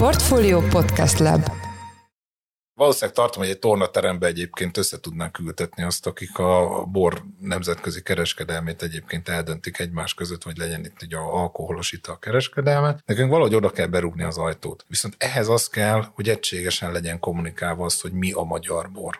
Portfolio Podcast Lab Valószínűleg tartom, hogy egy tornaterembe egyébként össze tudnánk ültetni azt, akik a bor nemzetközi kereskedelmét egyébként eldöntik egymás között, vagy legyen itt ugye alkoholos ital kereskedelme. Nekünk valahogy oda kell berúgni az ajtót. Viszont ehhez az kell, hogy egységesen legyen kommunikálva az, hogy mi a magyar bor.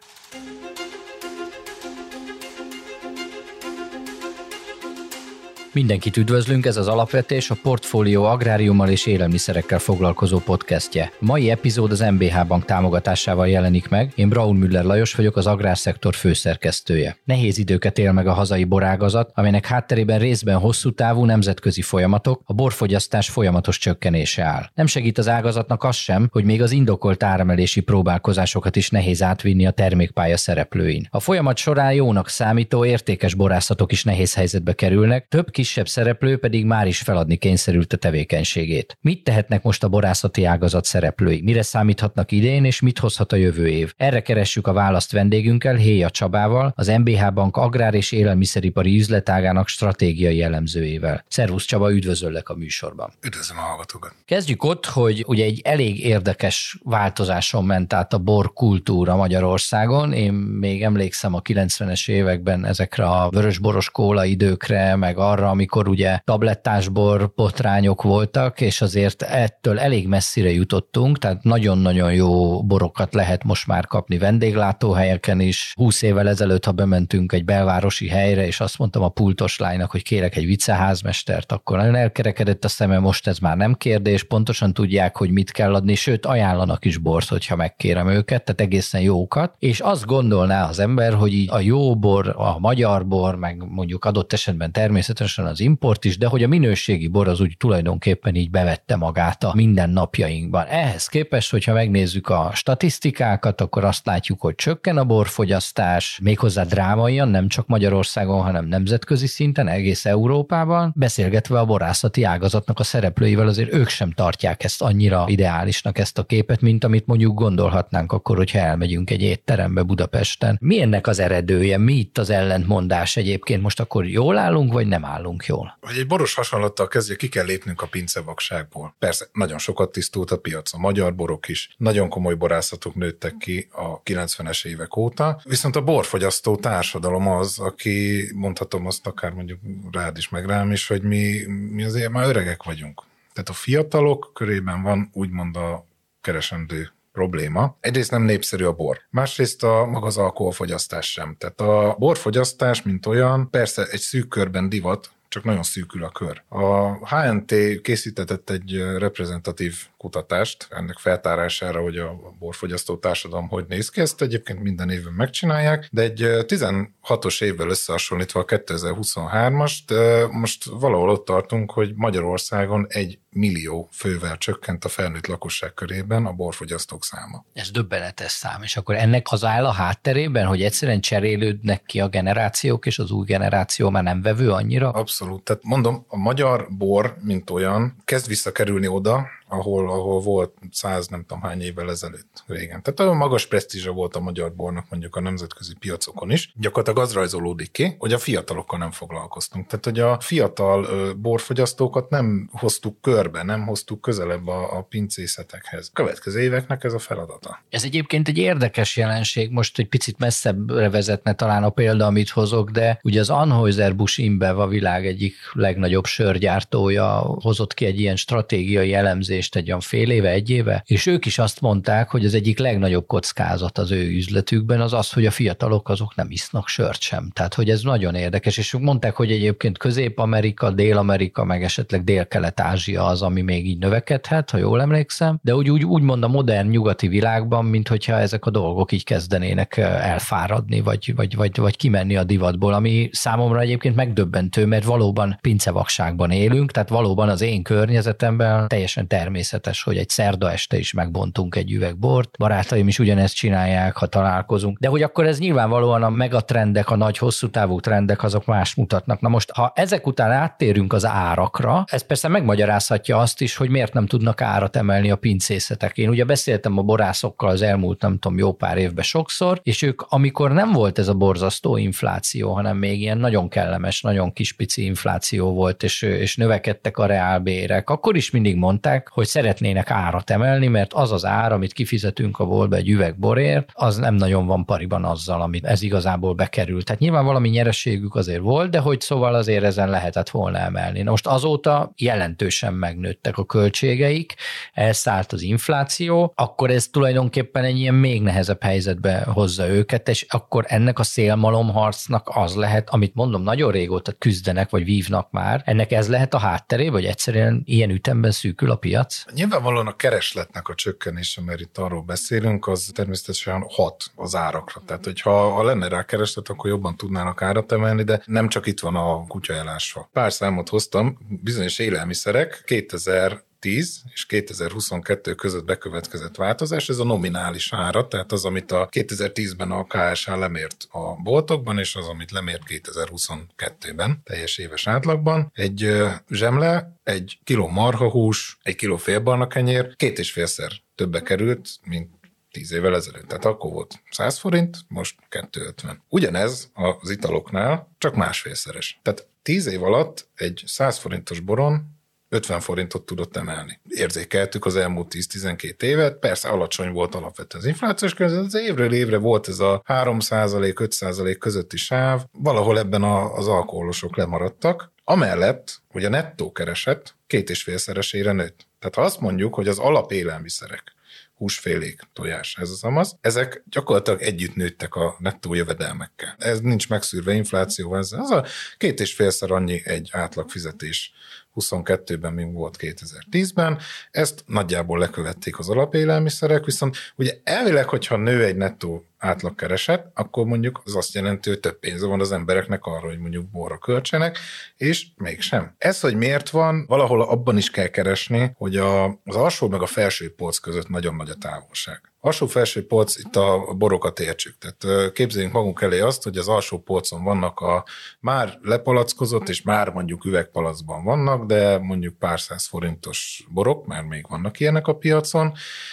Mindenkit üdvözlünk, ez az Alapvetés, a Portfólió agráriummal és élelmiszerekkel foglalkozó podcastje. Mai epizód az MBH Bank támogatásával jelenik meg. Én Braun Müller Lajos vagyok, az agrárszektor főszerkesztője. Nehéz időket él meg a hazai borágazat, amelynek hátterében részben hosszú távú nemzetközi folyamatok, a borfogyasztás folyamatos csökkenése áll. Nem segít az ágazatnak az sem, hogy még az indokolt áremelési próbálkozásokat is nehéz átvinni a termékpálya szereplőin. A folyamat során jónak számító értékes borászatok is nehéz helyzetbe kerülnek, több kisebb szereplő pedig már is feladni kényszerült a tevékenységét. Mit tehetnek most a borászati ágazat szereplői? Mire számíthatnak idén, és mit hozhat a jövő év? Erre keressük a választ vendégünkkel, Héja Csabával, az MBH Bank agrár és élelmiszeripari üzletágának stratégiai jellemzőjével. Szervusz Csaba, üdvözöllek a műsorban. Üdvözlöm a hallgatókat. Kezdjük ott, hogy ugye egy elég érdekes változáson ment át a bor kultúra Magyarországon. Én még emlékszem a 90-es években ezekre a vörösboros kóla időkre, meg arra, amikor ugye tablettásbor botrányok voltak, és azért ettől elég messzire jutottunk, tehát nagyon-nagyon jó borokat lehet most már kapni vendéglátóhelyeken is. Húsz évvel ezelőtt, ha bementünk egy belvárosi helyre, és azt mondtam a pultos lánynak, hogy kérek egy viceházmestert, akkor nagyon elkerekedett a szeme, most ez már nem kérdés, pontosan tudják, hogy mit kell adni, sőt ajánlanak is bort, hogyha megkérem őket, tehát egészen jókat, és azt gondolná az ember, hogy így a jó bor, a magyar bor, meg mondjuk adott esetben természetesen természetesen az import is, de hogy a minőségi bor az úgy tulajdonképpen így bevette magát a mindennapjainkban. Ehhez képest, hogyha megnézzük a statisztikákat, akkor azt látjuk, hogy csökken a borfogyasztás, méghozzá drámaian, nem csak Magyarországon, hanem nemzetközi szinten, egész Európában. Beszélgetve a borászati ágazatnak a szereplőivel, azért ők sem tartják ezt annyira ideálisnak ezt a képet, mint amit mondjuk gondolhatnánk akkor, hogyha elmegyünk egy étterembe Budapesten. Mi ennek az eredője? Mi itt az ellentmondás egyébként? Most akkor jól állunk, vagy nem állunk? Állunk jól. Hogy egy boros hasonlattal kezdje, ki kell lépnünk a pincevakságból. Persze, nagyon sokat tisztult a piac, a magyar borok is, nagyon komoly borászatok nőttek ki a 90-es évek óta, viszont a borfogyasztó társadalom az, aki mondhatom azt akár mondjuk rád is, meg rám is, hogy mi, mi azért már öregek vagyunk. Tehát a fiatalok körében van úgymond a keresendő probléma. Egyrészt nem népszerű a bor, másrészt a maga az alkoholfogyasztás sem. Tehát a borfogyasztás, mint olyan, persze egy szűk körben divat, csak nagyon szűkül a kör. A HNT készítetett egy reprezentatív kutatást ennek feltárására, hogy a borfogyasztó társadalom hogy néz ki. Ezt egyébként minden évben megcsinálják, de egy 16-os évvel összehasonlítva a 2023-ast, most valahol ott tartunk, hogy Magyarországon egy millió fővel csökkent a felnőtt lakosság körében a borfogyasztók száma. Ez döbbenetes szám, és akkor ennek az áll a hátterében, hogy egyszerűen cserélődnek ki a generációk, és az új generáció már nem vevő annyira? Abszolút. Tehát mondom, a magyar bor, mint olyan, kezd visszakerülni oda, ahol, ahol volt száz nem tudom hány évvel ezelőtt régen. Tehát olyan magas presztízsa volt a magyar bornak mondjuk a nemzetközi piacokon is. Gyakorlatilag az rajzolódik ki, hogy a fiatalokkal nem foglalkoztunk. Tehát, hogy a fiatal borfogyasztókat nem hoztuk körbe, nem hoztuk közelebb a, a pincészetekhez. Következő éveknek ez a feladata. Ez egyébként egy érdekes jelenség, most egy picit messzebbre vezetne talán a példa, amit hozok, de ugye az Anheuser-Busch InBev a világ egyik legnagyobb sörgyártója hozott ki egy ilyen stratégiai elemzést, elemzést egy olyan fél éve, egy éve, és ők is azt mondták, hogy az egyik legnagyobb kockázat az ő üzletükben az az, hogy a fiatalok azok nem isznak sört sem. Tehát, hogy ez nagyon érdekes, és ők mondták, hogy egyébként Közép-Amerika, Dél-Amerika, meg esetleg Dél-Kelet-Ázsia az, ami még így növekedhet, ha jól emlékszem, de úgy, úgy, úgy mond a modern nyugati világban, mint hogyha ezek a dolgok így kezdenének elfáradni, vagy, vagy, vagy, vagy kimenni a divatból, ami számomra egyébként megdöbbentő, mert valóban pincevakságban élünk, tehát valóban az én környezetemben teljesen természetes természetes, hogy egy szerda este is megbontunk egy üveg bort. Barátaim is ugyanezt csinálják, ha találkozunk. De hogy akkor ez nyilvánvalóan a megatrendek, a nagy hosszú távú trendek, azok más mutatnak. Na most, ha ezek után áttérünk az árakra, ez persze megmagyarázhatja azt is, hogy miért nem tudnak árat emelni a pincészetek. Én ugye beszéltem a borászokkal az elmúlt, nem tudom, jó pár évben sokszor, és ők, amikor nem volt ez a borzasztó infláció, hanem még ilyen nagyon kellemes, nagyon kis pici infláció volt, és, és növekedtek a reálbérek, akkor is mindig mondták, hogy szeretnének árat emelni, mert az az ár, amit kifizetünk a boltba egy üveg borért, az nem nagyon van pariban azzal, amit ez igazából bekerült. Tehát nyilván valami nyereségük azért volt, de hogy szóval azért ezen lehetett volna emelni. Na most azóta jelentősen megnőttek a költségeik, elszállt az infláció, akkor ez tulajdonképpen egy ilyen még nehezebb helyzetbe hozza őket, és akkor ennek a szélmalomharcnak az lehet, amit mondom, nagyon régóta küzdenek, vagy vívnak már, ennek ez lehet a hátteré, vagy egyszerűen ilyen ütemben szűkül a piac? Nyilvánvalóan a keresletnek a csökkenése, mert itt arról beszélünk, az természetesen hat az árakra. Tehát, hogyha ha lenne rá kereslet, akkor jobban tudnának árat emelni, de nem csak itt van a kutya elásva. Pár számot hoztam, bizonyos élelmiszerek 2000 2010 és 2022 között bekövetkezett változás, ez a nominális ára, tehát az, amit a 2010-ben a KSH lemért a boltokban, és az, amit lemért 2022-ben, teljes éves átlagban. Egy zsemle, egy kiló marhahús, egy kiló félbarna kenyér két és félszer többe került, mint 10 évvel ezelőtt. Tehát akkor volt 100 forint, most 250. Ugyanez az italoknál, csak másfélszeres. Tehát 10 év alatt egy 100 forintos boron 50 forintot tudott emelni. Érzékeltük az elmúlt 10-12 évet, persze alacsony volt alapvetően az inflációs környezet, az évről évre volt ez a 3%-5% közötti sáv, valahol ebben a, az alkoholosok lemaradtak, amellett, hogy a nettó kereset két és félszeresére nőtt. Tehát ha azt mondjuk, hogy az alapélelmiszerek, húsfélék, tojás, ez az amaz. Ezek gyakorlatilag együtt nőttek a nettó jövedelmekkel. Ez nincs megszűrve inflációval, ez az a két és félszer annyi egy átlag fizetés 22-ben, mint volt 2010-ben. Ezt nagyjából lekövették az alapélelmiszerek, viszont ugye elvileg, hogyha nő egy nettó átlagkereset, akkor mondjuk az azt jelenti, hogy több pénze van az embereknek arra, hogy mondjuk borra költsenek, és mégsem. Ez, hogy miért van, valahol abban is kell keresni, hogy a, az alsó meg a felső polc között nagyon nagy a távolság. Alsó-felső polc, itt a borokat értsük. Tehát képzeljünk magunk elé azt, hogy az alsó polcon vannak a már lepalackozott, és már mondjuk üvegpalacban vannak, de mondjuk pár száz forintos borok, mert még vannak ilyenek a piacon,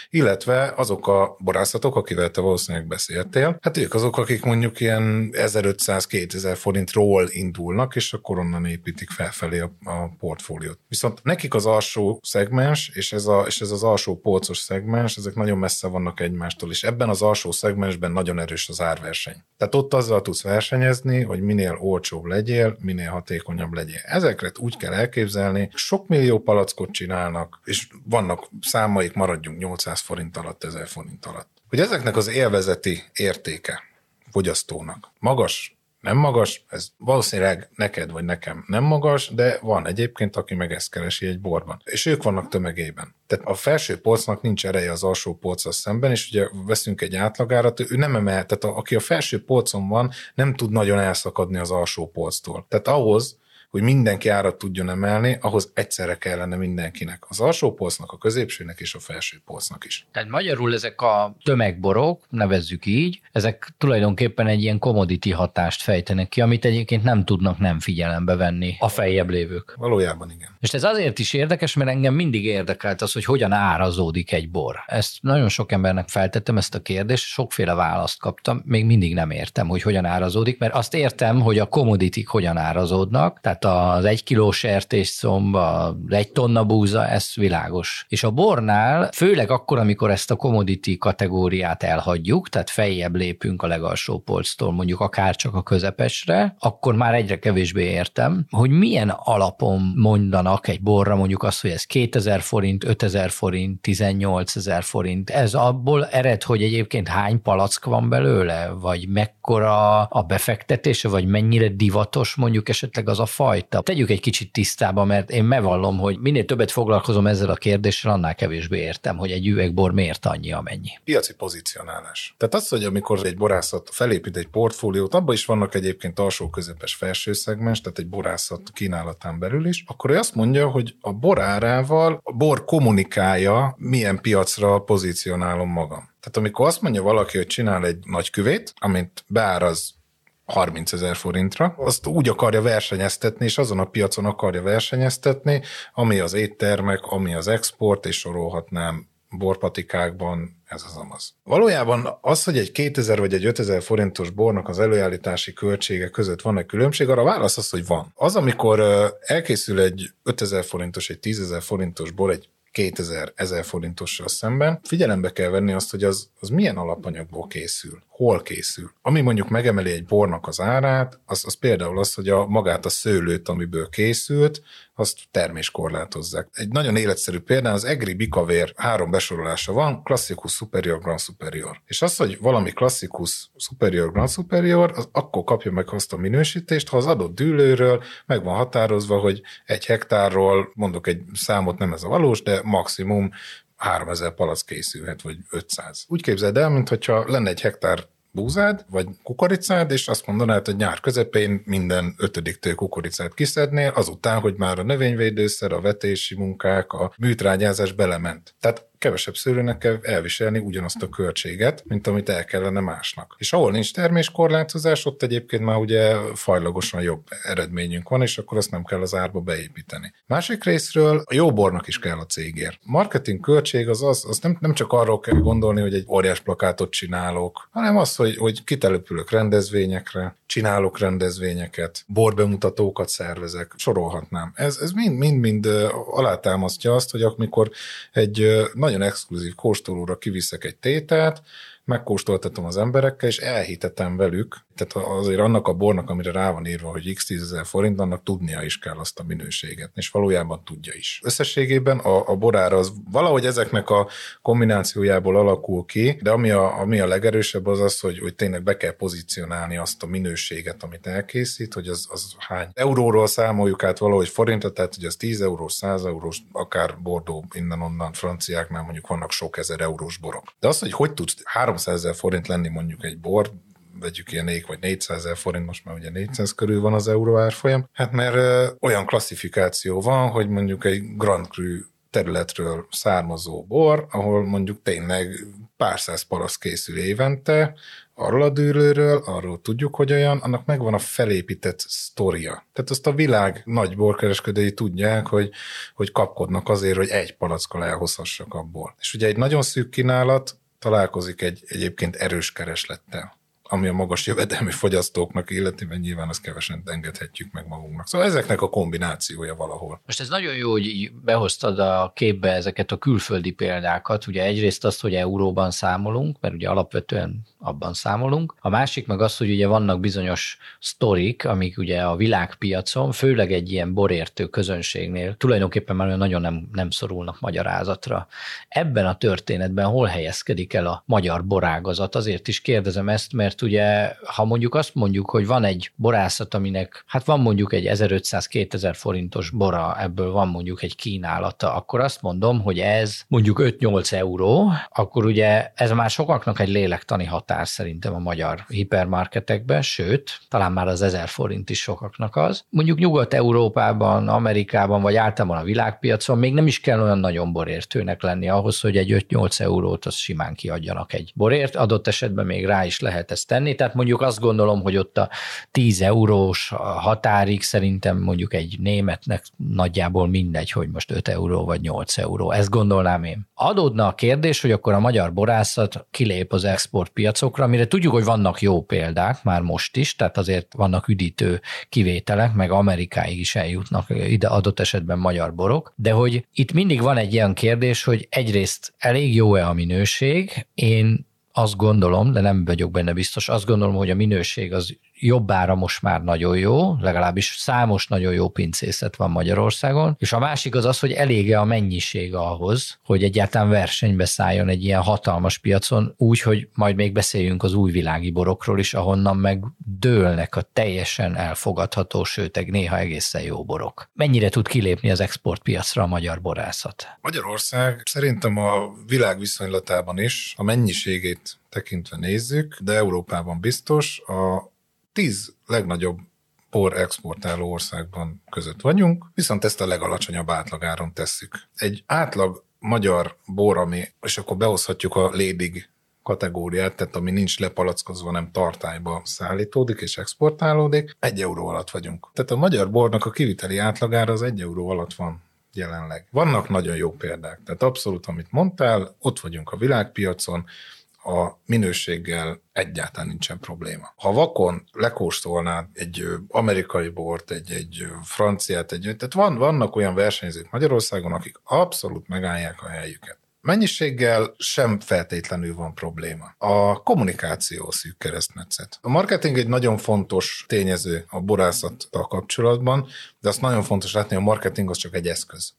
illetve azok a borászatok, akivel te valószínűleg beszéltél, hát ők azok, akik mondjuk ilyen 1500-2000 forintról indulnak, és akkor onnan építik felfelé a, a portfóliót. Viszont nekik az alsó szegmens, és ez, a, és ez az alsó polcos szegmens, ezek nagyon messze vannak elvárnak egymástól, és ebben az alsó szegmensben nagyon erős az árverseny. Tehát ott azzal tudsz versenyezni, hogy minél olcsóbb legyél, minél hatékonyabb legyél. Ezekre úgy kell elképzelni, sok millió palackot csinálnak, és vannak számaik, maradjunk 800 forint alatt, 1000 forint alatt. Hogy ezeknek az élvezeti értéke fogyasztónak magas nem magas, ez valószínűleg neked vagy nekem nem magas, de van egyébként, aki meg ezt keresi egy borban. És ők vannak tömegében. Tehát a felső polcnak nincs ereje az alsó polccal szemben, és ugye veszünk egy átlagárat, ő nem emel, tehát a, aki a felső polcon van, nem tud nagyon elszakadni az alsó polctól. Tehát ahhoz, hogy mindenki árat tudjon emelni, ahhoz egyszerre kellene mindenkinek. Az alsó polcnak, a középsőnek és a felső polcnak is. Tehát magyarul ezek a tömegborok, nevezzük így, ezek tulajdonképpen egy ilyen commodity hatást fejtenek ki, amit egyébként nem tudnak nem figyelembe venni a feljebb lévők. Valójában igen. És ez azért is érdekes, mert engem mindig érdekelt az, hogy hogyan árazódik egy bor. Ezt nagyon sok embernek feltettem ezt a kérdést, sokféle választ kaptam, még mindig nem értem, hogy hogyan árazódik, mert azt értem, hogy a commodity hogyan árazódnak, tehát az egy kiló sertésszomb, az egy tonna búza, ez világos. És a bornál, főleg akkor, amikor ezt a commodity kategóriát elhagyjuk, tehát feljebb lépünk a legalsó polctól, mondjuk akár csak a közepesre, akkor már egyre kevésbé értem, hogy milyen alapon mondanak egy borra mondjuk azt, hogy ez 2000 forint, 5000 forint, 18 ezer forint. Ez abból ered, hogy egyébként hány palack van belőle, vagy mekkora a befektetése, vagy mennyire divatos mondjuk esetleg az a faj, fajta. Tegyük egy kicsit tisztába, mert én megvallom, hogy minél többet foglalkozom ezzel a kérdéssel, annál kevésbé értem, hogy egy üvegbor miért annyi, amennyi. Piaci pozicionálás. Tehát az, hogy amikor egy borászat felépít egy portfóliót, abban is vannak egyébként alsó közepes felső szegmens, tehát egy borászat kínálatán belül is, akkor ő azt mondja, hogy a bor árával a bor kommunikálja, milyen piacra pozícionálom magam. Tehát amikor azt mondja valaki, hogy csinál egy nagy küvét, amit beáraz 30 ezer forintra, azt úgy akarja versenyeztetni, és azon a piacon akarja versenyeztetni, ami az éttermek, ami az export, és sorolhatnám borpatikákban, ez az amaz. Valójában az, hogy egy 2000 vagy egy 5000 forintos bornak az előállítási költsége között van egy különbség, arra válasz az, hogy van. Az, amikor elkészül egy 5000 forintos, egy 10.000 forintos bor egy 2000-1000 forintossal szemben. Figyelembe kell venni azt, hogy az, az milyen alapanyagból készül, hol készül. Ami mondjuk megemeli egy bornak az árát, az, az például az, hogy a magát a szőlőt, amiből készült, azt terméskorlátozzák. Egy nagyon életszerű példa, az Egri Bikavér három besorolása van, klasszikus, superior, grand superior. És az, hogy valami klasszikus, superior, grand superior, az akkor kapja meg azt a minősítést, ha az adott dűlőről meg van határozva, hogy egy hektárról, mondok egy számot, nem ez a valós, de maximum 3000 palac készülhet, vagy 500. Úgy képzeld el, mintha lenne egy hektár búzád, vagy kukoricád, és azt mondanád, hogy nyár közepén minden ötödiktől kukoricát kiszednél, azután, hogy már a növényvédőszer, a vetési munkák, a műtrágyázás belement. Tehát kevesebb szőlőnek kell elviselni ugyanazt a költséget, mint amit el kellene másnak. És ahol nincs terméskorlátozás, ott egyébként már ugye fajlagosan jobb eredményünk van, és akkor azt nem kell az árba beépíteni. Másik részről a jó bornak is kell a cégért. Marketing költség az, az, az nem, nem csak arról kell gondolni, hogy egy óriás plakátot csinálok, hanem az, hogy, hogy kitelepülök rendezvényekre, csinálok rendezvényeket, borbemutatókat szervezek, sorolhatnám. Ez, ez mind, mind, mind alátámasztja azt, hogy amikor egy nagyon exkluzív kóstolóra kiviszek egy tételt, megkóstoltatom az emberekkel, és elhitetem velük, tehát azért annak a bornak, amire rá van írva, hogy x 10 forint, annak tudnia is kell azt a minőséget, és valójában tudja is. Összességében a, a borára az valahogy ezeknek a kombinációjából alakul ki, de ami a, ami a legerősebb az az, hogy, hogy tényleg be kell pozícionálni azt a minőséget, amit elkészít, hogy az, az hány euróról számoljuk át valahogy forintra, tehát hogy az 10 eurós, 100 eurós, akár Bordó innen-onnan franciáknál mondjuk vannak sok ezer eurós borok. De az, hogy hogy tudsz 300 ezer forint lenni mondjuk egy bor, vegyük ilyen 4 vagy 400 ezer forint, most már ugye 400 körül van az euró árfolyam, hát mert olyan klasszifikáció van, hogy mondjuk egy Grand Cru területről származó bor, ahol mondjuk tényleg pár száz parasz készül évente, arról a dűlőről, arról tudjuk, hogy olyan, annak megvan a felépített sztoria. Tehát azt a világ nagy borkereskedői tudják, hogy, hogy kapkodnak azért, hogy egy palackkal elhozhassak abból. És ugye egy nagyon szűk kínálat találkozik egy egyébként erős kereslettel ami a magas jövedelmi fogyasztóknak illeti, mert nyilván azt kevesen engedhetjük meg magunknak. Szóval ezeknek a kombinációja valahol. Most ez nagyon jó, hogy behoztad a képbe ezeket a külföldi példákat. Ugye egyrészt azt, hogy euróban számolunk, mert ugye alapvetően abban számolunk. A másik meg az, hogy ugye vannak bizonyos sztorik, amik ugye a világpiacon, főleg egy ilyen borértő közönségnél tulajdonképpen már nagyon nem, nem szorulnak magyarázatra. Ebben a történetben hol helyezkedik el a magyar borágazat? Azért is kérdezem ezt, mert ugye, ha mondjuk azt mondjuk, hogy van egy borászat, aminek, hát van mondjuk egy 1500-2000 forintos bora, ebből van mondjuk egy kínálata, akkor azt mondom, hogy ez mondjuk 5-8 euró, akkor ugye ez már sokaknak egy lélektani határ szerintem a magyar hipermarketekben, sőt, talán már az ezer forint is sokaknak az. Mondjuk Nyugat-Európában, Amerikában, vagy általában a világpiacon még nem is kell olyan nagyon borértőnek lenni ahhoz, hogy egy 5-8 eurót az simán kiadjanak egy borért. Adott esetben még rá is lehet ezt tenni, tehát mondjuk azt gondolom, hogy ott a 10 eurós határig szerintem mondjuk egy németnek nagyjából mindegy, hogy most 5 euró vagy 8 euró. Ezt gondolnám én. Adódna a kérdés, hogy akkor a magyar borászat kilép az exportpiac piacokra, amire tudjuk, hogy vannak jó példák már most is, tehát azért vannak üdítő kivételek, meg Amerikáig is eljutnak ide adott esetben magyar borok, de hogy itt mindig van egy ilyen kérdés, hogy egyrészt elég jó-e a minőség, én azt gondolom, de nem vagyok benne biztos, azt gondolom, hogy a minőség az jobbára most már nagyon jó, legalábbis számos nagyon jó pincészet van Magyarországon, és a másik az az, hogy elége a mennyiség ahhoz, hogy egyáltalán versenybe szálljon egy ilyen hatalmas piacon, úgy, hogy majd még beszéljünk az újvilági borokról is, ahonnan meg dőlnek a teljesen elfogadható, sőt, néha egészen jó borok. Mennyire tud kilépni az exportpiacra a magyar borászat? Magyarország szerintem a világ viszonylatában is a mennyiségét tekintve nézzük, de Európában biztos, a tíz legnagyobb por exportáló országban között vagyunk, viszont ezt a legalacsonyabb átlagáron tesszük. Egy átlag magyar bor, ami, és akkor behozhatjuk a lédig kategóriát, tehát ami nincs lepalackozva, nem tartályba szállítódik és exportálódik, egy euró alatt vagyunk. Tehát a magyar bornak a kiviteli átlagára az egy euró alatt van jelenleg. Vannak nagyon jó példák, tehát abszolút, amit mondtál, ott vagyunk a világpiacon, a minőséggel egyáltalán nincsen probléma. Ha vakon lekóstolnád egy amerikai bort, egy, egy franciát, egy, tehát van, vannak olyan versenyzők Magyarországon, akik abszolút megállják a helyüket. Mennyiséggel sem feltétlenül van probléma. A kommunikáció szűk keresztmetszet. A marketing egy nagyon fontos tényező a borászattal kapcsolatban, de azt nagyon fontos látni, hogy a marketing az csak egy eszköz.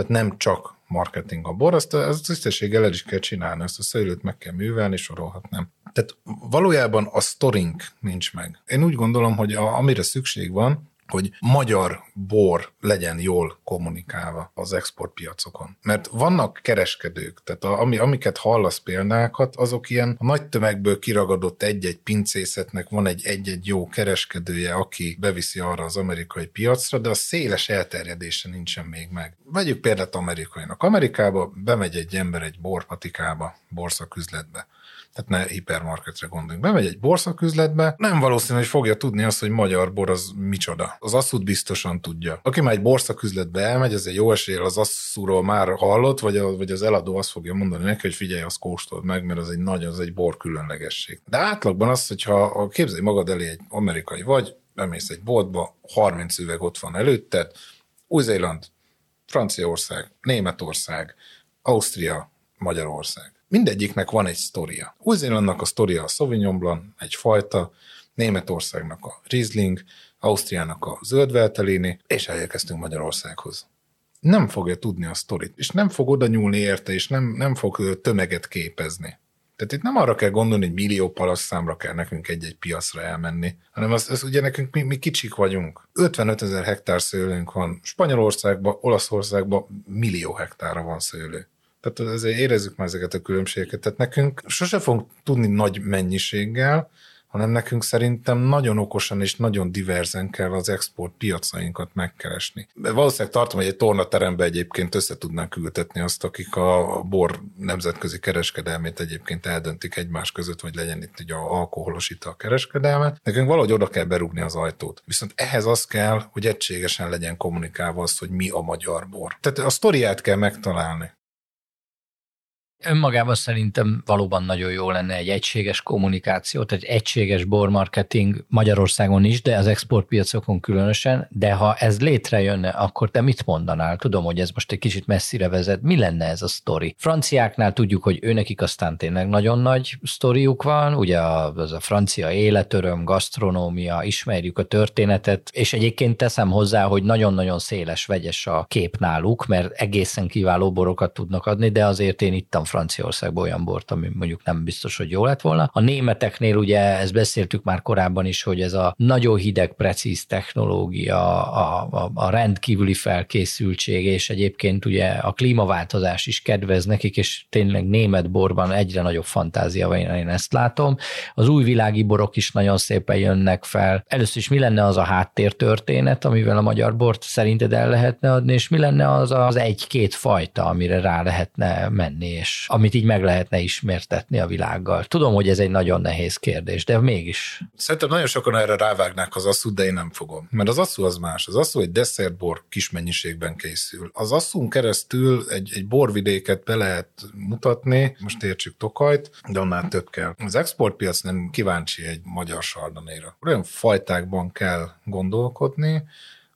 Tehát nem csak marketing a bor, azt, azt tisztességgel el is kell csinálni, ezt a szőlőt meg kell művelni, sorolhatnám. Tehát valójában a storing nincs meg. Én úgy gondolom, hogy a, amire szükség van, hogy magyar bor legyen jól kommunikálva az exportpiacokon. Mert vannak kereskedők, tehát a, ami, amiket hallasz példákat, azok ilyen a nagy tömegből kiragadott egy-egy pincészetnek van egy egy-egy jó kereskedője, aki beviszi arra az amerikai piacra, de a széles elterjedése nincsen még meg. Vegyük példát amerikainak. Amerikába bemegy egy ember egy borpatikába, borszaküzletbe tehát ne hipermarketre gondoljunk. Bemegy egy borszaküzletbe, nem valószínű, hogy fogja tudni azt, hogy magyar bor az micsoda. Az asszút biztosan tudja. Aki már egy borszaküzletbe elmegy, ez egy jó esélye, az asszúról már hallott, vagy, a, vagy az eladó azt fogja mondani neki, hogy figyelj, azt kóstold meg, mert az egy nagy, az egy bor különlegesség. De átlagban az, hogyha képzelj magad elé egy amerikai vagy, bemész egy boltba, 30 üveg ott van előtted, Új-Zéland, Franciaország, Németország, Ausztria, Magyarország mindegyiknek van egy sztoria. Új-Zélandnak a sztoria a Sauvignon Blanc, egy fajta, Németországnak a Riesling, Ausztriának a zöldveltelini, és elérkeztünk Magyarországhoz. Nem fogja tudni a sztorit, és nem fog oda nyúlni érte, és nem, nem fog tömeget képezni. Tehát itt nem arra kell gondolni, hogy millió palaszszámra kell nekünk egy-egy piacra elmenni, hanem az, az ugye nekünk mi, mi kicsik vagyunk. 55 ezer hektár szőlőnk van. Spanyolországban, Olaszországban millió hektára van szőlő. Tehát ezért érezzük már ezeket a különbségeket. Tehát nekünk sose fogunk tudni nagy mennyiséggel, hanem nekünk szerintem nagyon okosan és nagyon diverzen kell az export piacainkat megkeresni. Valószínűleg tartom, hogy egy tornaterembe egyébként össze tudnánk ültetni azt, akik a bor nemzetközi kereskedelmét egyébként eldöntik egymás között, vagy legyen itt a alkoholos ital kereskedelme. Nekünk valahogy oda kell berúgni az ajtót. Viszont ehhez az kell, hogy egységesen legyen kommunikálva az, hogy mi a magyar bor. Tehát a sztoriát kell megtalálni. Önmagában szerintem valóban nagyon jó lenne egy egységes kommunikáció, tehát egy egységes bormarketing Magyarországon is, de az exportpiacokon különösen, de ha ez létrejönne, akkor te mit mondanál? Tudom, hogy ez most egy kicsit messzire vezet. Mi lenne ez a sztori? Franciáknál tudjuk, hogy őnekik aztán tényleg nagyon nagy sztoriuk van, ugye az a francia életöröm, gasztronómia, ismerjük a történetet, és egyébként teszem hozzá, hogy nagyon-nagyon széles, vegyes a kép náluk, mert egészen kiváló borokat tudnak adni, de azért én ittam Franciaországban olyan bort, ami mondjuk nem biztos, hogy jó lett volna. A németeknél ugye, ezt beszéltük már korábban is, hogy ez a nagyon hideg, precíz technológia, a, a, a rendkívüli felkészültség, és egyébként ugye a klímaváltozás is kedvez nekik, és tényleg német borban egyre nagyobb fantázia van, én ezt látom. Az új világi borok is nagyon szépen jönnek fel. Először is mi lenne az a háttértörténet, amivel a magyar bort szerinted el lehetne adni, és mi lenne az az egy-két fajta, amire rá lehetne menni, és amit így meg lehetne ismertetni a világgal. Tudom, hogy ez egy nagyon nehéz kérdés, de mégis. Szerintem nagyon sokan erre rávágnák az asszút, de én nem fogom. Mert az asszú az más. Az asszú egy desszertbor kis mennyiségben készül. Az asszún keresztül egy, egy borvidéket be lehet mutatni, most értsük Tokajt, de annál több kell. Az exportpiac nem kíváncsi egy magyar sardanéra. Olyan fajtákban kell gondolkodni,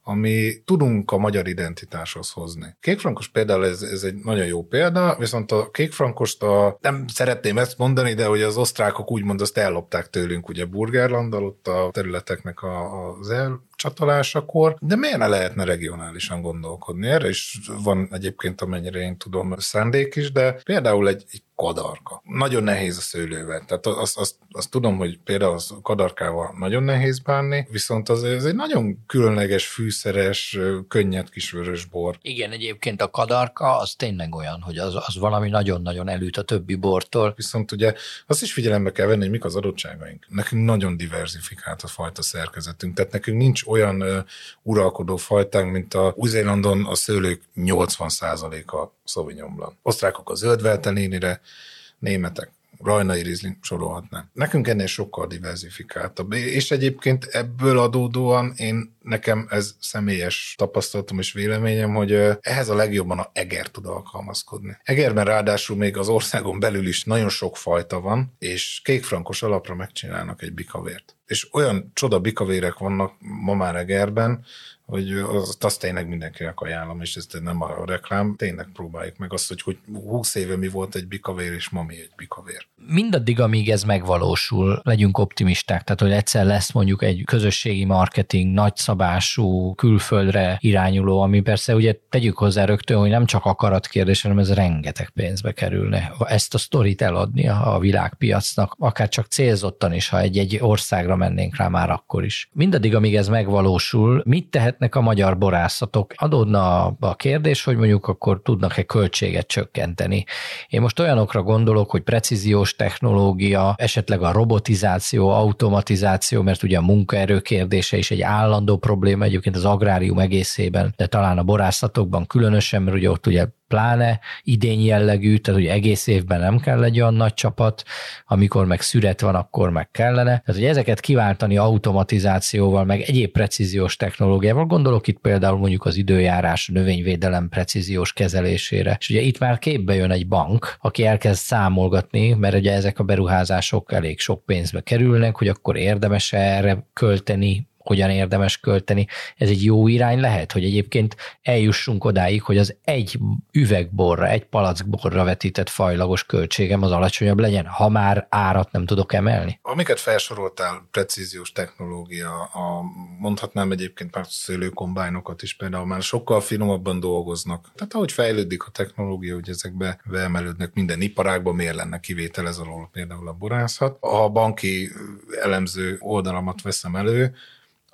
ami tudunk a magyar identitáshoz hozni. Kékfrankos például ez, ez egy nagyon jó példa, viszont a kékfrankost a, nem szeretném ezt mondani, de hogy az osztrákok úgymond azt ellopták tőlünk ugye Burgerlandal, ott a területeknek a, az el, csatolásakor, de miért ne lehetne regionálisan gondolkodni? Erre is van egyébként, amennyire én tudom, szándék is, de például egy, egy kadarka. Nagyon nehéz a szőlővel. Tehát azt, azt, azt tudom, hogy például az kadarkával nagyon nehéz bánni, viszont az, ez egy nagyon különleges, fűszeres, könnyed kis vörös bor. Igen, egyébként a kadarka az tényleg olyan, hogy az, az valami nagyon-nagyon elüt a többi bortól. Viszont ugye azt is figyelembe kell venni, hogy mik az adottságaink. Nekünk nagyon diversifikált a fajta szerkezetünk, tehát nekünk nincs olyan uralkodó fajtánk, mint a Új-Zélandon a szőlők 80%-a Sauvignon. Osztrákok a zöldveltelénire, németek rajnai rizling sorolhatnám. Nekünk ennél sokkal diversifikáltabb, és egyébként ebből adódóan én nekem ez személyes tapasztalatom és véleményem, hogy ehhez a legjobban a eger tud alkalmazkodni. Egerben ráadásul még az országon belül is nagyon sok fajta van, és kékfrankos alapra megcsinálnak egy bikavért. És olyan csoda bikavérek vannak ma már Egerben, hogy az, azt tényleg mindenkinek ajánlom, és ez nem a reklám, tényleg próbáljuk meg azt, hogy, hogy 20 éve mi volt egy bikavér, és ma mi egy bikavér. Mindaddig, amíg ez megvalósul, legyünk optimisták, tehát hogy egyszer lesz mondjuk egy közösségi marketing, nagyszabású, külföldre irányuló, ami persze ugye tegyük hozzá rögtön, hogy nem csak akarat kérdés, hanem ez rengeteg pénzbe kerülne. Ezt a sztorit eladni a világpiacnak, akár csak célzottan is, ha egy-egy országra mennénk rá már akkor is. Mindaddig, amíg ez megvalósul, mit tehet tehetnek a magyar borászatok? Adódna a kérdés, hogy mondjuk akkor tudnak-e költséget csökkenteni. Én most olyanokra gondolok, hogy precíziós technológia, esetleg a robotizáció, automatizáció, mert ugye a munkaerő kérdése is egy állandó probléma egyébként az agrárium egészében, de talán a borászatokban különösen, mert ugye ott ugye pláne idény jellegű, tehát hogy egész évben nem kell egy olyan nagy csapat, amikor meg szüret van, akkor meg kellene. Tehát, hogy ezeket kiváltani automatizációval, meg egyéb precíziós technológiával, gondolok itt például mondjuk az időjárás, növényvédelem precíziós kezelésére. És ugye itt már képbe jön egy bank, aki elkezd számolgatni, mert ugye ezek a beruházások elég sok pénzbe kerülnek, hogy akkor érdemes erre költeni hogyan érdemes költeni. Ez egy jó irány lehet, hogy egyébként eljussunk odáig, hogy az egy üvegborra, egy palackborra vetített fajlagos költségem az alacsonyabb legyen, ha már árat nem tudok emelni. Amiket felsoroltál, precíziós technológia, a, mondhatnám egyébként már szőlőkombájnokat is például már sokkal finomabban dolgoznak. Tehát ahogy fejlődik a technológia, hogy ezekbe beemelődnek minden iparágban, miért lenne kivétel ez alól például a borászat. Ha a banki elemző oldalamat veszem elő,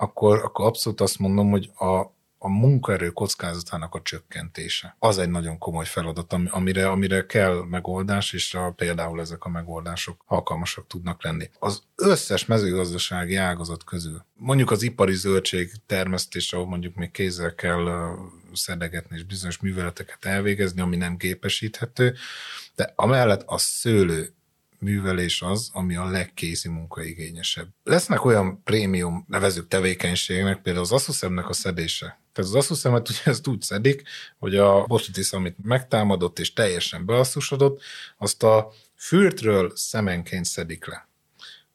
akkor, akkor abszolút azt mondom, hogy a, a munkaerő kockázatának a csökkentése. Az egy nagyon komoly feladat, amire, amire kell megoldás, és a, például ezek a megoldások alkalmasak tudnak lenni. Az összes mezőgazdasági ágazat közül, mondjuk az ipari zöldség termesztés, ahol mondjuk még kézzel kell szedegetni és bizonyos műveleteket elvégezni, ami nem gépesíthető, de amellett a szőlő művelés az, ami a legkézi munkaigényesebb. Lesznek olyan prémium nevezük tevékenységnek, például az asszuszemnek a szedése. Tehát az asszuszemmet ugye ezt úgy szedik, hogy a botitis, amit megtámadott és teljesen beasszusodott, azt a fürtről szemenként szedik le.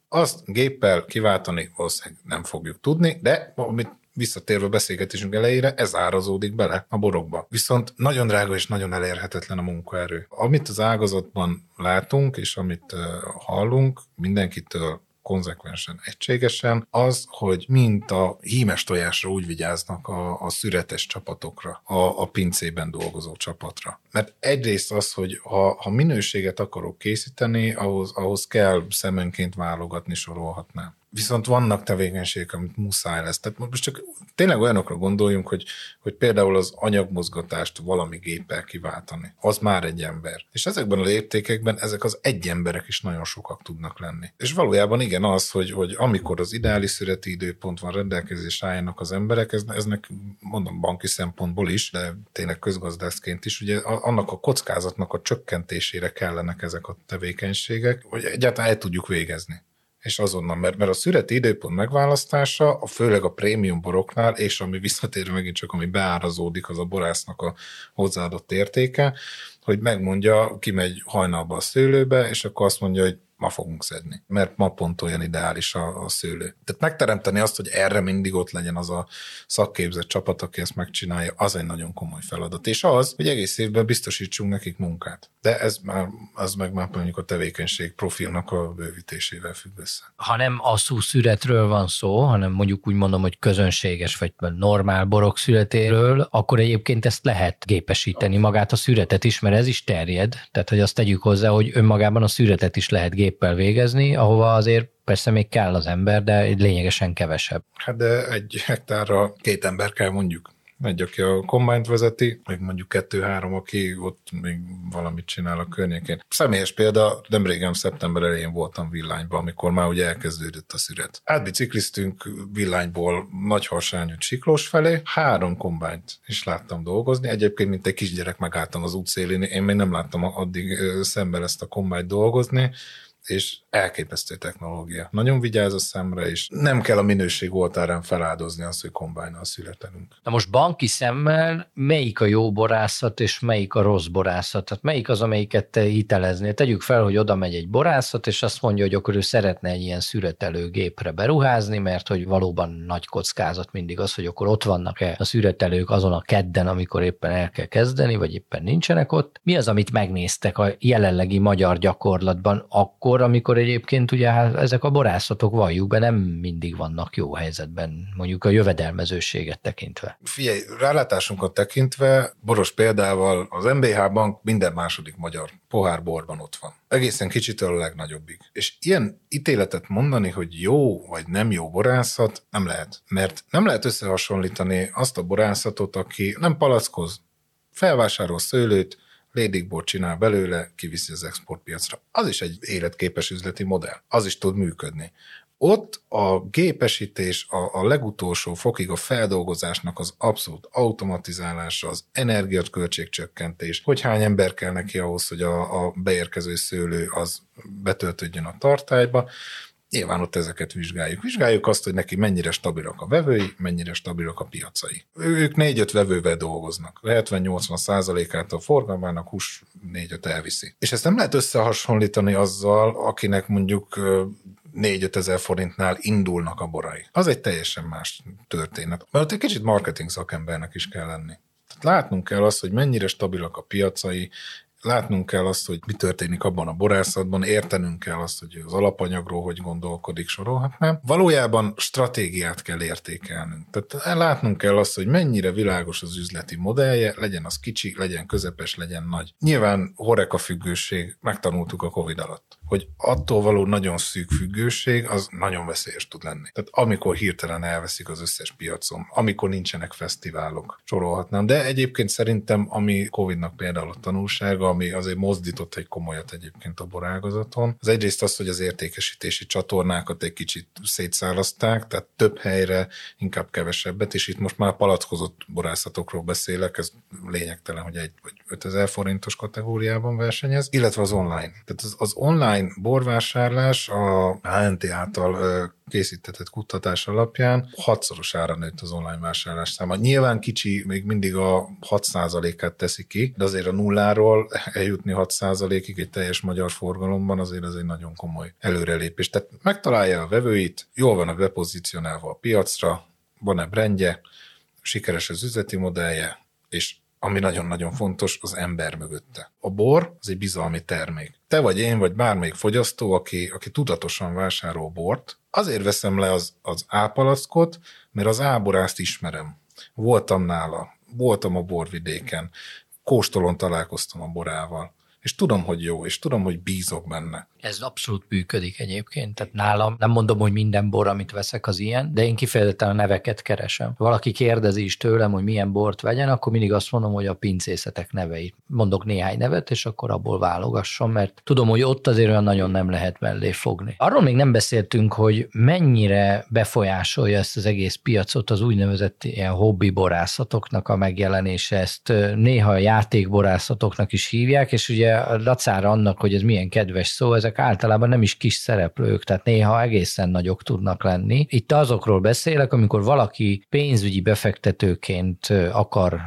Azt géppel kiváltani valószínűleg nem fogjuk tudni, de amit visszatérve beszélgetésünk elejére, ez árazódik bele a borokba. Viszont nagyon drága és nagyon elérhetetlen a munkaerő. Amit az ágazatban látunk, és amit hallunk mindenkitől, konzekvensen, egységesen, az, hogy mint a hímes tojásra úgy vigyáznak a, a szüretes csapatokra, a, a pincében dolgozó csapatra. Mert egyrészt az, hogy ha, ha minőséget akarok készíteni, ahhoz, ahhoz kell szemenként válogatni, sorolhatnám. Viszont vannak tevékenységek, amit muszáj lesz. Tehát most csak tényleg olyanokra gondoljunk, hogy, hogy például az anyagmozgatást valami géppel kiváltani. Az már egy ember. És ezekben a léptékekben ezek az egy emberek is nagyon sokak tudnak lenni. És valójában igen az, hogy, hogy amikor az ideális szüreti időpont van rendelkezés álljanak az emberek, ez, eznek mondom banki szempontból is, de tényleg közgazdászként is, ugye annak a kockázatnak a csökkentésére kellenek ezek a tevékenységek, hogy egyáltalán el tudjuk végezni és azonnal, mert, mert a szüreti időpont megválasztása, a főleg a prémium boroknál, és ami visszatérő megint csak, ami beárazódik, az a borásznak a hozzáadott értéke, hogy megmondja, kimegy hajnalba a szőlőbe, és akkor azt mondja, hogy ma fogunk szedni, mert ma pont olyan ideális a, a szőlő. Tehát megteremteni azt, hogy erre mindig ott legyen az a szakképzett csapat, aki ezt megcsinálja, az egy nagyon komoly feladat. És az, hogy egész évben biztosítsunk nekik munkát. De ez már, az meg már mondjuk a tevékenység profilnak a bővítésével függ össze. Ha nem asszú szüretről van szó, hanem mondjuk úgy mondom, hogy közönséges vagy normál borok születéről, akkor egyébként ezt lehet gépesíteni magát a szüretet is, mert ez is terjed. Tehát, hogy azt tegyük hozzá, hogy önmagában a szüretet is lehet gépesíteni géppel végezni, ahova azért persze még kell az ember, de lényegesen kevesebb. Hát de egy hektárra két ember kell mondjuk egy, aki a kombányt vezeti, meg mondjuk kettő-három, aki ott még valamit csinál a környékén. Személyes példa, nem régen szeptember elején voltam villányban, amikor már ugye elkezdődött a szüret. Átbicikliztünk villányból nagy harsányút Siklós felé, három kombányt is láttam dolgozni. Egyébként, mint egy kisgyerek megálltam az útszélén, én még nem láttam addig szemben ezt a kombányt dolgozni és elképesztő technológia. Nagyon vigyáz a szemre, és nem kell a minőség oltárán feláldozni azt, hogy kombájnal születelünk. Na most banki szemmel melyik a jó borászat, és melyik a rossz borászat? Tehát melyik az, amelyiket te hiteleznél? Tegyük fel, hogy oda megy egy borászat, és azt mondja, hogy akkor ő szeretne egy ilyen szüretelő gépre beruházni, mert hogy valóban nagy kockázat mindig az, hogy akkor ott vannak-e a szüretelők azon a kedden, amikor éppen el kell kezdeni, vagy éppen nincsenek ott. Mi az, amit megnéztek a jelenlegi magyar gyakorlatban akkor, amikor egyébként ugye hát ezek a borászatok valljuk be nem mindig vannak jó helyzetben, mondjuk a jövedelmezőséget tekintve. Figyelj, rálátásunkat tekintve, boros példával az MBH Bank minden második magyar pohár borban ott van. Egészen kicsitől a legnagyobbig. És ilyen ítéletet mondani, hogy jó vagy nem jó borászat, nem lehet. Mert nem lehet összehasonlítani azt a borászatot, aki nem palackoz, felvásárol szőlőt, lédikbort csinál belőle, kiviszi az exportpiacra. Az is egy életképes üzleti modell. Az is tud működni. Ott a gépesítés a, a legutolsó fokig a feldolgozásnak az abszolút automatizálása, az energiaköltségcsökkentés, hogy hány ember kell neki ahhoz, hogy a, a beérkező szőlő az betöltődjön a tartályba, Nyilván ott ezeket vizsgáljuk. Vizsgáljuk azt, hogy neki mennyire stabilak a vevői, mennyire stabilak a piacai. Ők négy-öt vevővel dolgoznak. 70-80 százalékát a forgalmának 20 négy-öt elviszi. És ezt nem lehet összehasonlítani azzal, akinek mondjuk 4-5 ezer forintnál indulnak a borai. Az egy teljesen más történet. Mert ott egy kicsit marketing szakembernek is kell lenni. Tehát látnunk kell azt, hogy mennyire stabilak a piacai, látnunk kell azt, hogy mi történik abban a borászatban, értenünk kell azt, hogy az alapanyagról hogy gondolkodik, sorolhatnám. Valójában stratégiát kell értékelnünk. Tehát látnunk kell azt, hogy mennyire világos az üzleti modellje, legyen az kicsi, legyen közepes, legyen nagy. Nyilván horeka függőség, megtanultuk a Covid alatt hogy attól való nagyon szűk függőség az nagyon veszélyes tud lenni. Tehát amikor hirtelen elveszik az összes piacon, amikor nincsenek fesztiválok, sorolhatnám. De egyébként szerintem, ami Covid-nak például a tanulsága, ami azért mozdított egy komolyat egyébként a borágazaton, az egyrészt az, hogy az értékesítési csatornákat egy kicsit szétszálaszták, tehát több helyre inkább kevesebbet, és itt most már palackozott borászatokról beszélek, ez lényegtelen, hogy egy vagy 5000 forintos kategóriában versenyez, illetve az online. Tehát az, az online online borvásárlás a HNT által készítetett kutatás alapján hatszorosára nőtt az online vásárlás száma. Nyilván kicsi, még mindig a 6%-át teszi ki, de azért a nulláról eljutni 6%-ig egy teljes magyar forgalomban azért az egy nagyon komoly előrelépés. Tehát megtalálja a vevőit, jól van a bepozícionálva a piacra, van-e brendje, sikeres az üzleti modellje, és ami nagyon-nagyon fontos, az ember mögötte. A bor az egy bizalmi termék. Te vagy én, vagy bármelyik fogyasztó, aki, aki tudatosan vásárol bort, azért veszem le az, az ápalackot, mert az áborászt ismerem. Voltam nála, voltam a borvidéken, kóstolon találkoztam a borával, és tudom, hogy jó, és tudom, hogy bízok benne. Ez abszolút működik egyébként. Tehát nálam nem mondom, hogy minden bor, amit veszek, az ilyen, de én kifejezetten a neveket keresem. Valaki kérdezi is tőlem, hogy milyen bort vegyen, akkor mindig azt mondom, hogy a pincészetek neveit. Mondok néhány nevet, és akkor abból válogasson, mert tudom, hogy ott azért olyan nagyon nem lehet mellé fogni. Arról még nem beszéltünk, hogy mennyire befolyásolja ezt az egész piacot az úgynevezett ilyen hobbi borászatoknak a megjelenése. Ezt néha játékborászatoknak is hívják, és ugye a dacára annak, hogy ez milyen kedves szó, ezek általában nem is kis szereplők, tehát néha egészen nagyok tudnak lenni. Itt azokról beszélek, amikor valaki pénzügyi befektetőként akar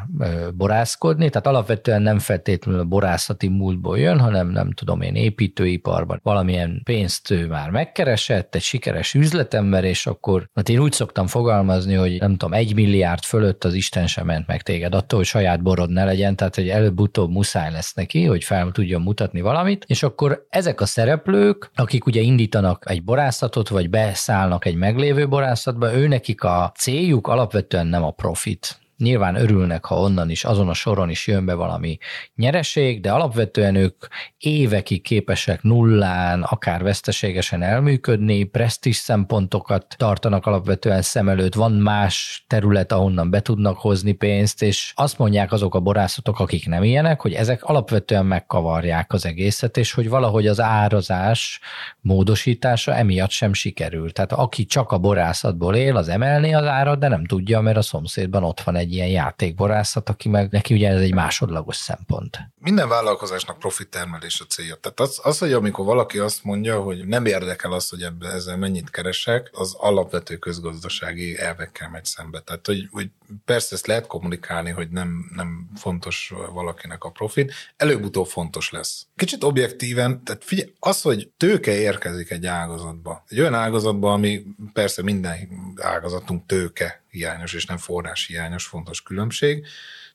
borászkodni, tehát alapvetően nem feltétlenül a borászati múltból jön, hanem nem tudom én építőiparban valamilyen pénzt ő már megkeresett, egy sikeres üzletember, és akkor, hát én úgy szoktam fogalmazni, hogy nem tudom, egy milliárd fölött az Isten sem ment meg téged attól, hogy saját borod ne legyen, tehát hogy előbb-utóbb muszáj lesz neki, hogy fel tudjon mutatni valamit, és akkor ezek a szereplők akik ugye indítanak egy borászatot, vagy beszállnak egy meglévő borászatba, ő nekik a céljuk alapvetően nem a profit, Nyilván örülnek, ha onnan is, azon a soron is jön be valami nyereség, de alapvetően ők évekig képesek nullán, akár veszteségesen elműködni, presztis szempontokat tartanak alapvetően szem előtt, van más terület, ahonnan be tudnak hozni pénzt, és azt mondják azok a borászatok, akik nem ilyenek, hogy ezek alapvetően megkavarják az egészet, és hogy valahogy az árazás módosítása emiatt sem sikerül. Tehát aki csak a borászatból él, az emelni az árat, de nem tudja, mert a szomszédban ott van egy egy ilyen játékborászat, aki meg neki ugye ez egy másodlagos szempont. Minden vállalkozásnak profit termelés a célja. Tehát az, az, hogy amikor valaki azt mondja, hogy nem érdekel az, hogy ebbe, ezzel mennyit keresek, az alapvető közgazdasági elvekkel megy szembe. Tehát, hogy, hogy persze ezt lehet kommunikálni, hogy nem, nem fontos valakinek a profit, előbb-utóbb fontos lesz. Kicsit objektíven, tehát figyelj, az, hogy tőke érkezik egy ágazatba, egy olyan ágazatba, ami persze minden ágazatunk tőke hiányos, és nem forrás hiányos, fontos különbség,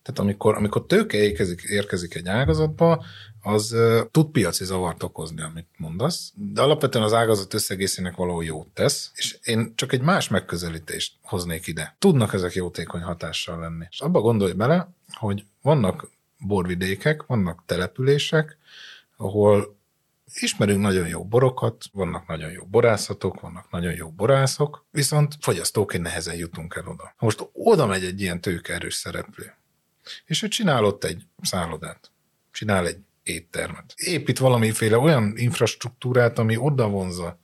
tehát amikor, amikor tőke érkezik, érkezik egy ágazatba, az tud piaci zavart okozni, amit mondasz, de alapvetően az ágazat összegészének valahol jót tesz, és én csak egy más megközelítést hoznék ide. Tudnak ezek jótékony hatással lenni. És abba gondolj bele, hogy vannak borvidékek, vannak települések, ahol ismerünk nagyon jó borokat, vannak nagyon jó borászatok, vannak nagyon jó borászok, viszont fogyasztóként nehezen jutunk el oda. Most oda megy egy ilyen tőkeerős szereplő, és ő csinál ott egy szállodát, csinál egy éttermet. Épít valamiféle olyan infrastruktúrát, ami oda vonza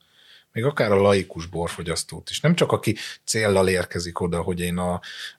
még akár a laikus borfogyasztót is. Nem csak aki céllal érkezik oda, hogy én a,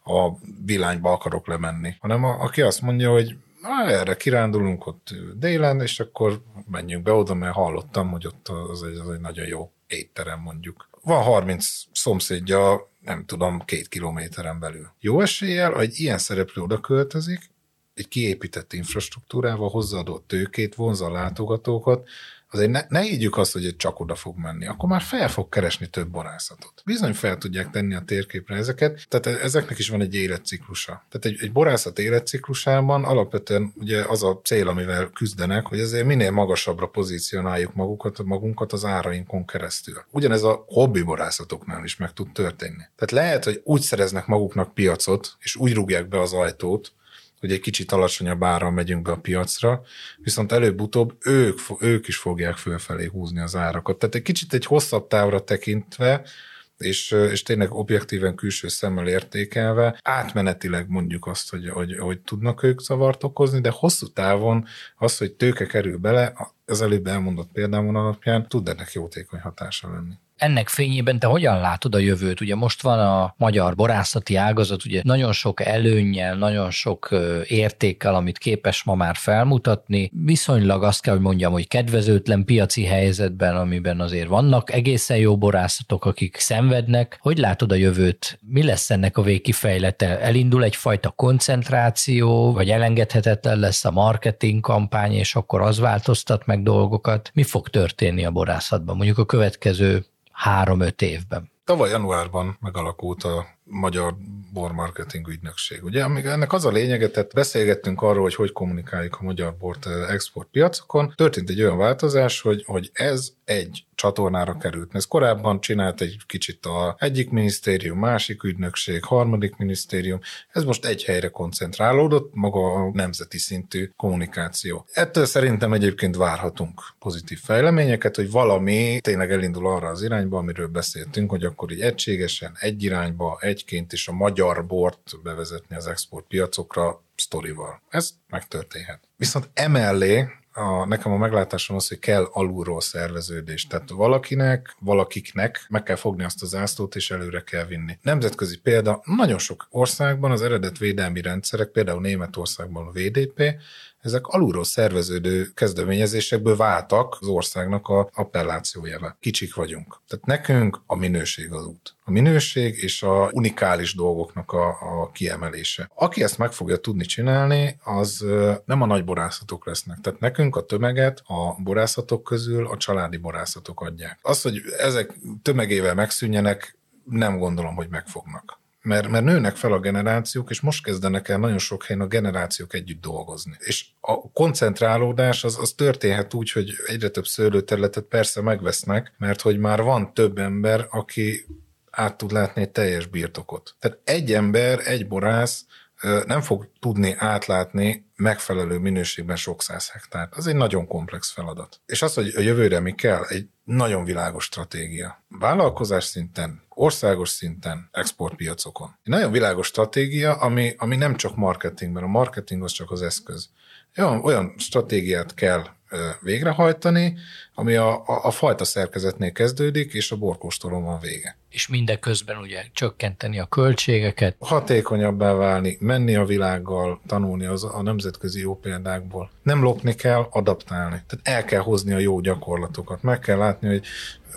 a vilányba akarok lemenni, hanem a, aki azt mondja, hogy na, erre kirándulunk ott délen, és akkor menjünk be oda, mert hallottam, hogy ott az egy, az egy nagyon jó étterem mondjuk. Van 30 szomszédja, nem tudom, két kilométeren belül. Jó eséllyel, hogy ilyen szereplő oda költözik, egy kiépített infrastruktúrával hozzáadott tőkét, vonza a látogatókat, azért ne, ne ígyük azt, hogy csak oda fog menni, akkor már fel fog keresni több borászatot. Bizony fel tudják tenni a térképre ezeket, tehát ezeknek is van egy életciklusa. Tehát egy, egy borászat életciklusában alapvetően ugye az a cél, amivel küzdenek, hogy azért minél magasabbra pozícionáljuk magukat, magunkat az árainkon keresztül. Ugyanez a hobbi borászatoknál is meg tud történni. Tehát lehet, hogy úgy szereznek maguknak piacot, és úgy rúgják be az ajtót, hogy egy kicsit alacsonyabb ára megyünk be a piacra, viszont előbb-utóbb ők, ők is fogják fölfelé húzni az árakat. Tehát egy kicsit egy hosszabb távra tekintve, és, és tényleg objektíven külső szemmel értékelve, átmenetileg mondjuk azt, hogy, hogy, hogy tudnak ők zavart okozni, de hosszú távon az, hogy tőke kerül bele, az előbb elmondott példámon alapján tud ennek jótékony hatása lenni ennek fényében te hogyan látod a jövőt? Ugye most van a magyar borászati ágazat, ugye nagyon sok előnnyel, nagyon sok értékkel, amit képes ma már felmutatni. Viszonylag azt kell, hogy mondjam, hogy kedvezőtlen piaci helyzetben, amiben azért vannak egészen jó borászatok, akik szenvednek. Hogy látod a jövőt? Mi lesz ennek a végkifejlete? Elindul egyfajta koncentráció, vagy elengedhetetlen lesz a marketing kampány, és akkor az változtat meg dolgokat? Mi fog történni a borászatban? Mondjuk a következő három-öt évben. Tavaly januárban megalakult a Magyar Bormarketing Ügynökség. Ugye, amíg ennek az a lényege, tehát beszélgettünk arról, hogy hogy kommunikáljuk a magyar bort eh, exportpiacokon. Történt egy olyan változás, hogy, hogy ez egy csatornára került. Ez korábban csinált egy kicsit a egyik minisztérium, másik ügynökség, harmadik minisztérium. Ez most egy helyre koncentrálódott, maga a nemzeti szintű kommunikáció. Ettől szerintem egyébként várhatunk pozitív fejleményeket, hogy valami tényleg elindul arra az irányba, amiről beszéltünk, hogy akkor így egységesen, egy irányba, egyként is a magyar bort bevezetni az exportpiacokra sztorival. Ez megtörténhet. Viszont emellé a, nekem a meglátásom az, hogy kell alulról szerveződés. Tehát valakinek, valakiknek meg kell fogni azt az ászlót, és előre kell vinni. Nemzetközi példa, nagyon sok országban az eredet védelmi rendszerek, például Németországban a VDP, ezek alulról szerveződő kezdeményezésekből váltak az országnak a appellációjába. Kicsik vagyunk. Tehát nekünk a minőség az út. A minőség és a unikális dolgoknak a, a kiemelése. Aki ezt meg fogja tudni csinálni, az nem a nagy borászatok lesznek. Tehát nekünk a tömeget a borászatok közül a családi borászatok adják. Az, hogy ezek tömegével megszűnjenek, nem gondolom, hogy megfognak mert, mert nőnek fel a generációk, és most kezdenek el nagyon sok helyen a generációk együtt dolgozni. És a koncentrálódás az, az történhet úgy, hogy egyre több szőlőterületet persze megvesznek, mert hogy már van több ember, aki át tud látni egy teljes birtokot. Tehát egy ember, egy borász nem fog tudni átlátni megfelelő minőségben sok száz hektárt. Az egy nagyon komplex feladat. És az, hogy a jövőre mi kell, egy nagyon világos stratégia. Vállalkozás szinten, országos szinten, exportpiacokon. Egy nagyon világos stratégia, ami, ami nem csak marketingben, a marketing az csak az eszköz. Olyan, olyan stratégiát kell végrehajtani, ami a, a, a fajta szerkezetnél kezdődik, és a borkóstolón van vége. És mindeközben ugye csökkenteni a költségeket. Hatékonyabbá válni, menni a világgal, tanulni az, a nemzetközi jó példákból. Nem lopni kell, adaptálni. Tehát el kell hozni a jó gyakorlatokat. Meg kell látni, hogy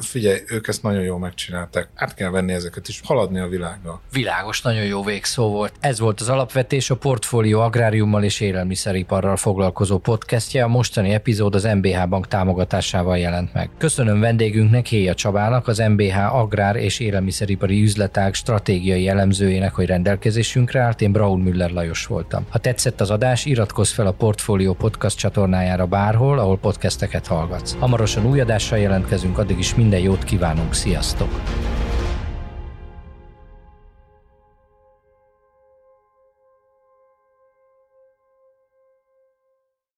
figyelj, ők ezt nagyon jól megcsinálták, át kell venni ezeket is, haladni a világgal. Világos, nagyon jó végszó volt. Ez volt az alapvetés a Portfólió Agráriummal és Élelmiszeriparral foglalkozó podcastje. A mostani epizód az MBH Bank támogatásával jelent meg. Köszönöm vendégünknek, Héja Csabának, az MBH Agrár és Élelmiszeripari Üzletág stratégiai elemzőjének, hogy rendelkezésünkre állt. Én Braun Müller Lajos voltam. Ha tetszett az adás, iratkozz fel a Portfólió podcast csatornájára bárhol, ahol podcasteket hallgatsz. Hamarosan új adással jelentkezünk, addig is minden jót kívánunk, sziasztok!